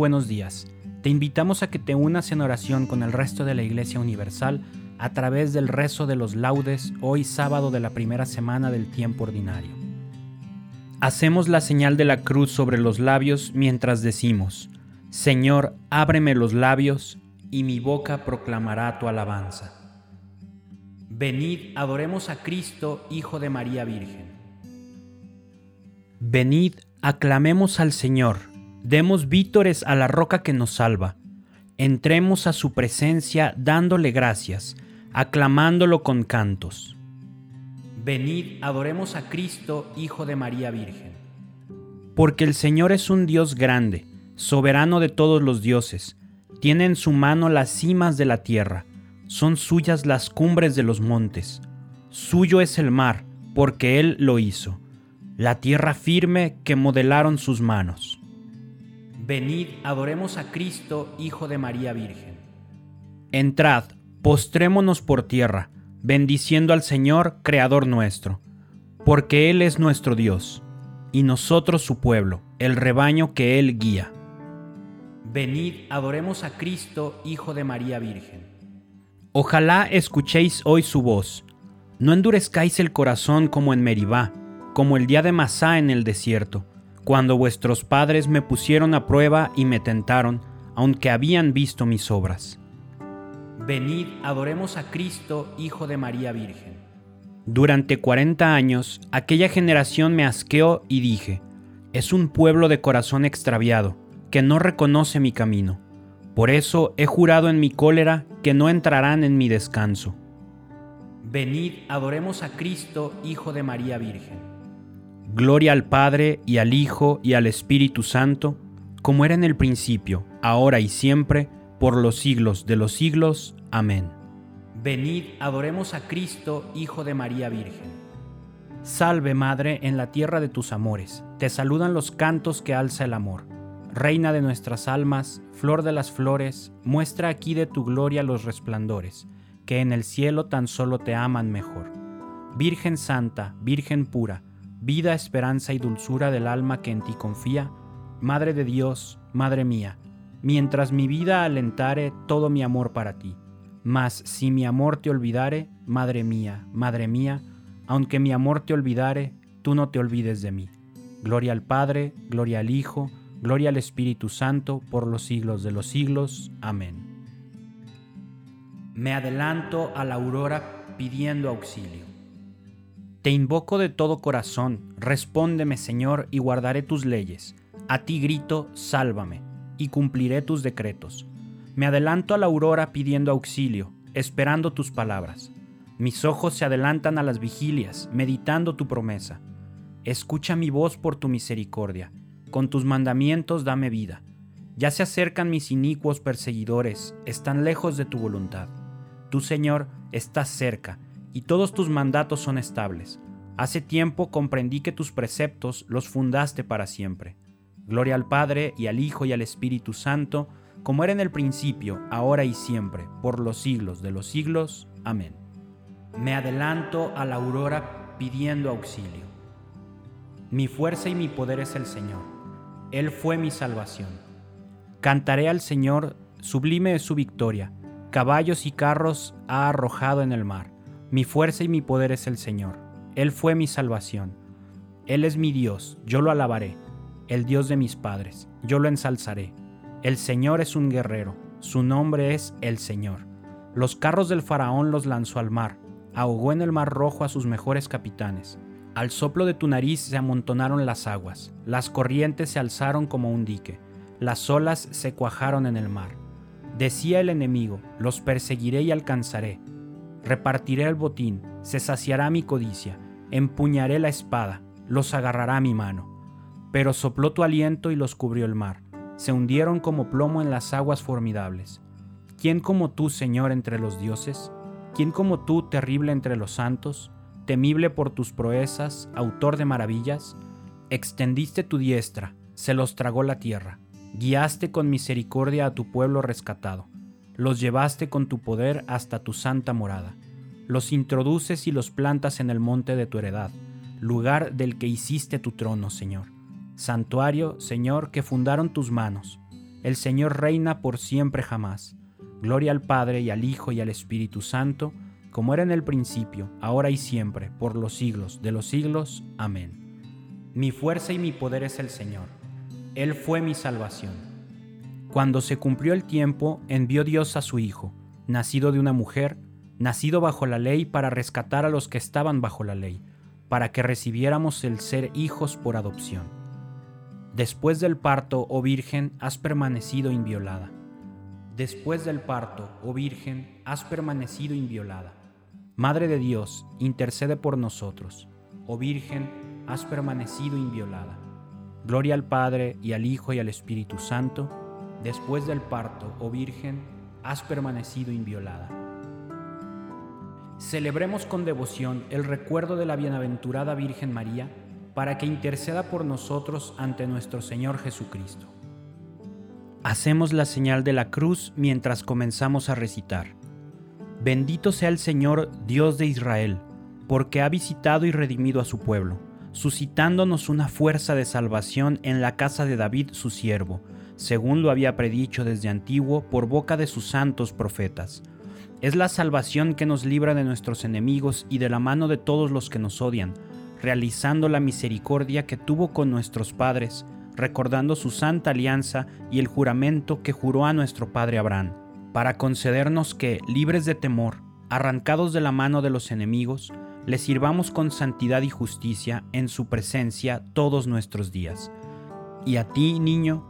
Buenos días. Te invitamos a que te unas en oración con el resto de la Iglesia Universal a través del rezo de los laudes hoy sábado de la primera semana del tiempo ordinario. Hacemos la señal de la cruz sobre los labios mientras decimos, Señor, ábreme los labios y mi boca proclamará tu alabanza. Venid, adoremos a Cristo, Hijo de María Virgen. Venid, aclamemos al Señor Demos vítores a la roca que nos salva. Entremos a su presencia dándole gracias, aclamándolo con cantos. Venid, adoremos a Cristo, Hijo de María Virgen. Porque el Señor es un Dios grande, soberano de todos los dioses. Tiene en su mano las cimas de la tierra, son suyas las cumbres de los montes. Suyo es el mar, porque Él lo hizo, la tierra firme que modelaron sus manos. Venid, adoremos a Cristo, Hijo de María Virgen. Entrad, postrémonos por tierra, bendiciendo al Señor, Creador nuestro, porque Él es nuestro Dios, y nosotros su pueblo, el rebaño que Él guía. Venid, adoremos a Cristo, Hijo de María Virgen. Ojalá escuchéis hoy su voz, no endurezcáis el corazón como en Meribá, como el día de Masá en el desierto cuando vuestros padres me pusieron a prueba y me tentaron, aunque habían visto mis obras. Venid, adoremos a Cristo, Hijo de María Virgen. Durante cuarenta años, aquella generación me asqueó y dije, es un pueblo de corazón extraviado, que no reconoce mi camino. Por eso he jurado en mi cólera que no entrarán en mi descanso. Venid, adoremos a Cristo, Hijo de María Virgen. Gloria al Padre y al Hijo y al Espíritu Santo, como era en el principio, ahora y siempre, por los siglos de los siglos. Amén. Venid, adoremos a Cristo, Hijo de María Virgen. Salve, Madre, en la tierra de tus amores. Te saludan los cantos que alza el amor. Reina de nuestras almas, flor de las flores, muestra aquí de tu gloria los resplandores, que en el cielo tan solo te aman mejor. Virgen Santa, Virgen pura, vida, esperanza y dulzura del alma que en ti confía, Madre de Dios, Madre mía, mientras mi vida alentare todo mi amor para ti. Mas si mi amor te olvidare, Madre mía, Madre mía, aunque mi amor te olvidare, tú no te olvides de mí. Gloria al Padre, gloria al Hijo, gloria al Espíritu Santo, por los siglos de los siglos. Amén. Me adelanto a la aurora pidiendo auxilio. Te invoco de todo corazón, respóndeme Señor, y guardaré tus leyes. A ti grito, sálvame, y cumpliré tus decretos. Me adelanto a la aurora pidiendo auxilio, esperando tus palabras. Mis ojos se adelantan a las vigilias, meditando tu promesa. Escucha mi voz por tu misericordia, con tus mandamientos dame vida. Ya se acercan mis inicuos perseguidores, están lejos de tu voluntad. Tú, Señor, estás cerca y todos tus mandatos son estables. Hace tiempo comprendí que tus preceptos los fundaste para siempre. Gloria al Padre y al Hijo y al Espíritu Santo, como era en el principio, ahora y siempre, por los siglos de los siglos. Amén. Me adelanto a la aurora pidiendo auxilio. Mi fuerza y mi poder es el Señor. Él fue mi salvación. Cantaré al Señor, sublime es su victoria. Caballos y carros ha arrojado en el mar. Mi fuerza y mi poder es el Señor. Él fue mi salvación. Él es mi Dios, yo lo alabaré. El Dios de mis padres, yo lo ensalzaré el Señor es un guerrero, su nombre es el Señor. Los carros del faraón los lanzó al mar, ahogó en el mar rojo a sus mejores capitanes. Al soplo de tu nariz se amontonaron las aguas, las corrientes se alzaron como un dique, las olas se cuajaron en el mar. Decía el enemigo, los perseguiré y alcanzaré. Repartiré el botín, se saciará mi codicia, empuñaré la espada, los agarrará mi mano. Pero sopló tu aliento y los cubrió el mar se hundieron como plomo en las aguas formidables. ¿Quién como tú, Señor, entre los dioses? ¿Quién como tú, terrible entre los santos, temible por tus proezas, autor de maravillas? Extendiste tu diestra, se los tragó la tierra, guiaste con misericordia a tu pueblo rescatado, los llevaste con tu poder hasta tu santa morada, los introduces y los plantas en el monte de tu heredad, lugar del que hiciste tu trono, Señor santuario, Señor, que fundaron tus manos. El Señor reina por siempre jamás. Gloria al Padre y al Hijo y al Espíritu Santo, como era en el principio, ahora y siempre, por los siglos de los siglos. Amén. Mi fuerza y mi poder es el Señor. Él fue mi salvación. Cuando se cumplió el tiempo, envió Dios a su Hijo, nacido de una mujer, nacido bajo la ley para rescatar a los que estaban bajo la ley, para que recibiéramos el ser hijos por adopción. Después del parto, oh Virgen, has permanecido inviolada. Después del parto, oh Virgen, has permanecido inviolada. Madre de Dios, intercede por nosotros. Oh Virgen, has permanecido inviolada. Gloria al Padre y al Hijo y al Espíritu Santo. Después del parto, oh Virgen, has permanecido inviolada. Celebremos con devoción el recuerdo de la bienaventurada Virgen María, para que interceda por nosotros ante nuestro Señor Jesucristo. Hacemos la señal de la cruz mientras comenzamos a recitar. Bendito sea el Señor, Dios de Israel, porque ha visitado y redimido a su pueblo, suscitándonos una fuerza de salvación en la casa de David su siervo, según lo había predicho desde antiguo por boca de sus santos profetas. Es la salvación que nos libra de nuestros enemigos y de la mano de todos los que nos odian, realizando la misericordia que tuvo con nuestros padres, recordando su santa alianza y el juramento que juró a nuestro padre Abraham, para concedernos que, libres de temor, arrancados de la mano de los enemigos, le sirvamos con santidad y justicia en su presencia todos nuestros días. Y a ti, niño,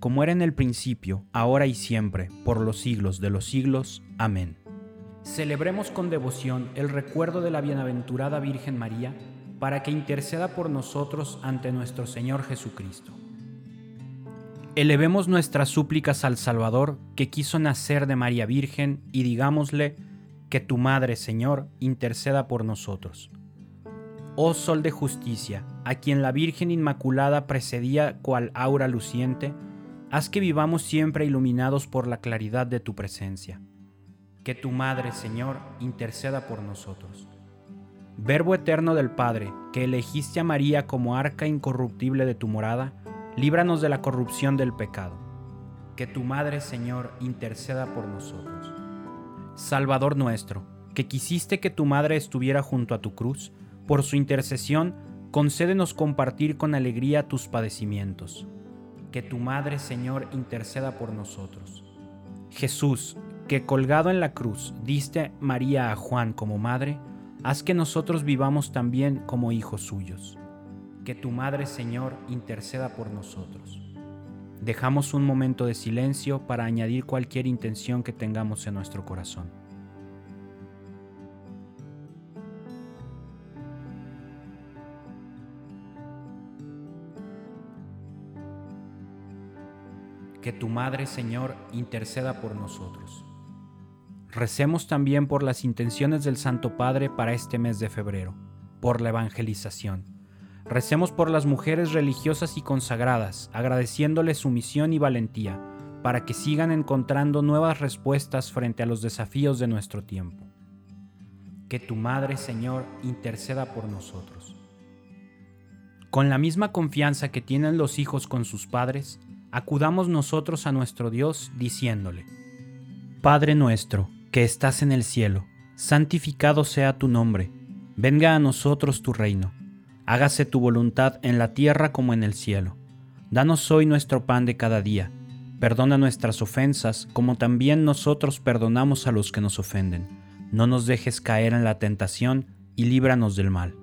como era en el principio, ahora y siempre, por los siglos de los siglos. Amén. Celebremos con devoción el recuerdo de la bienaventurada Virgen María, para que interceda por nosotros ante nuestro Señor Jesucristo. Elevemos nuestras súplicas al Salvador que quiso nacer de María Virgen y digámosle que tu Madre, Señor, interceda por nosotros. Oh Sol de justicia, a quien la Virgen Inmaculada precedía cual aura luciente, haz que vivamos siempre iluminados por la claridad de tu presencia. Que tu Madre, Señor, interceda por nosotros. Verbo eterno del Padre, que elegiste a María como arca incorruptible de tu morada, líbranos de la corrupción del pecado. Que tu Madre, Señor, interceda por nosotros. Salvador nuestro, que quisiste que tu Madre estuviera junto a tu cruz, por su intercesión, concédenos compartir con alegría tus padecimientos. Que tu Madre, Señor, interceda por nosotros. Jesús, que colgado en la cruz diste María a Juan como madre, haz que nosotros vivamos también como hijos suyos que tu Madre Señor interceda por nosotros. Dejamos un momento de silencio para añadir cualquier intención que tengamos en nuestro corazón. Que tu Madre, Señor, interceda por nosotros. Recemos también por las intenciones del Santo Padre para este mes de febrero, por la evangelización. Recemos por las mujeres religiosas y consagradas, agradeciéndoles su misión y valentía, para que sigan encontrando nuevas respuestas frente a los desafíos de nuestro tiempo. Que tu Madre, Señor, interceda por nosotros. Con la misma confianza que tienen los hijos con sus padres, acudamos nosotros a nuestro Dios diciéndole, Padre nuestro, que estás en el cielo, santificado sea tu nombre, venga a nosotros tu reino, hágase tu voluntad en la tierra como en el cielo. Danos hoy nuestro pan de cada día, perdona nuestras ofensas como también nosotros perdonamos a los que nos ofenden. No nos dejes caer en la tentación y líbranos del mal.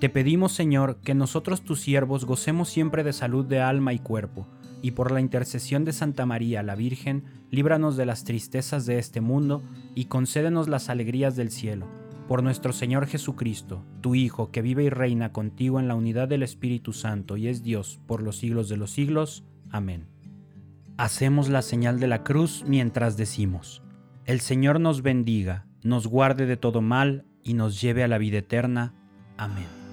Te pedimos, Señor, que nosotros tus siervos gocemos siempre de salud de alma y cuerpo, y por la intercesión de Santa María la Virgen, líbranos de las tristezas de este mundo y concédenos las alegrías del cielo. Por nuestro Señor Jesucristo, tu Hijo, que vive y reina contigo en la unidad del Espíritu Santo y es Dios por los siglos de los siglos. Amén. Hacemos la señal de la cruz mientras decimos, El Señor nos bendiga, nos guarde de todo mal y nos lleve a la vida eterna. Amén.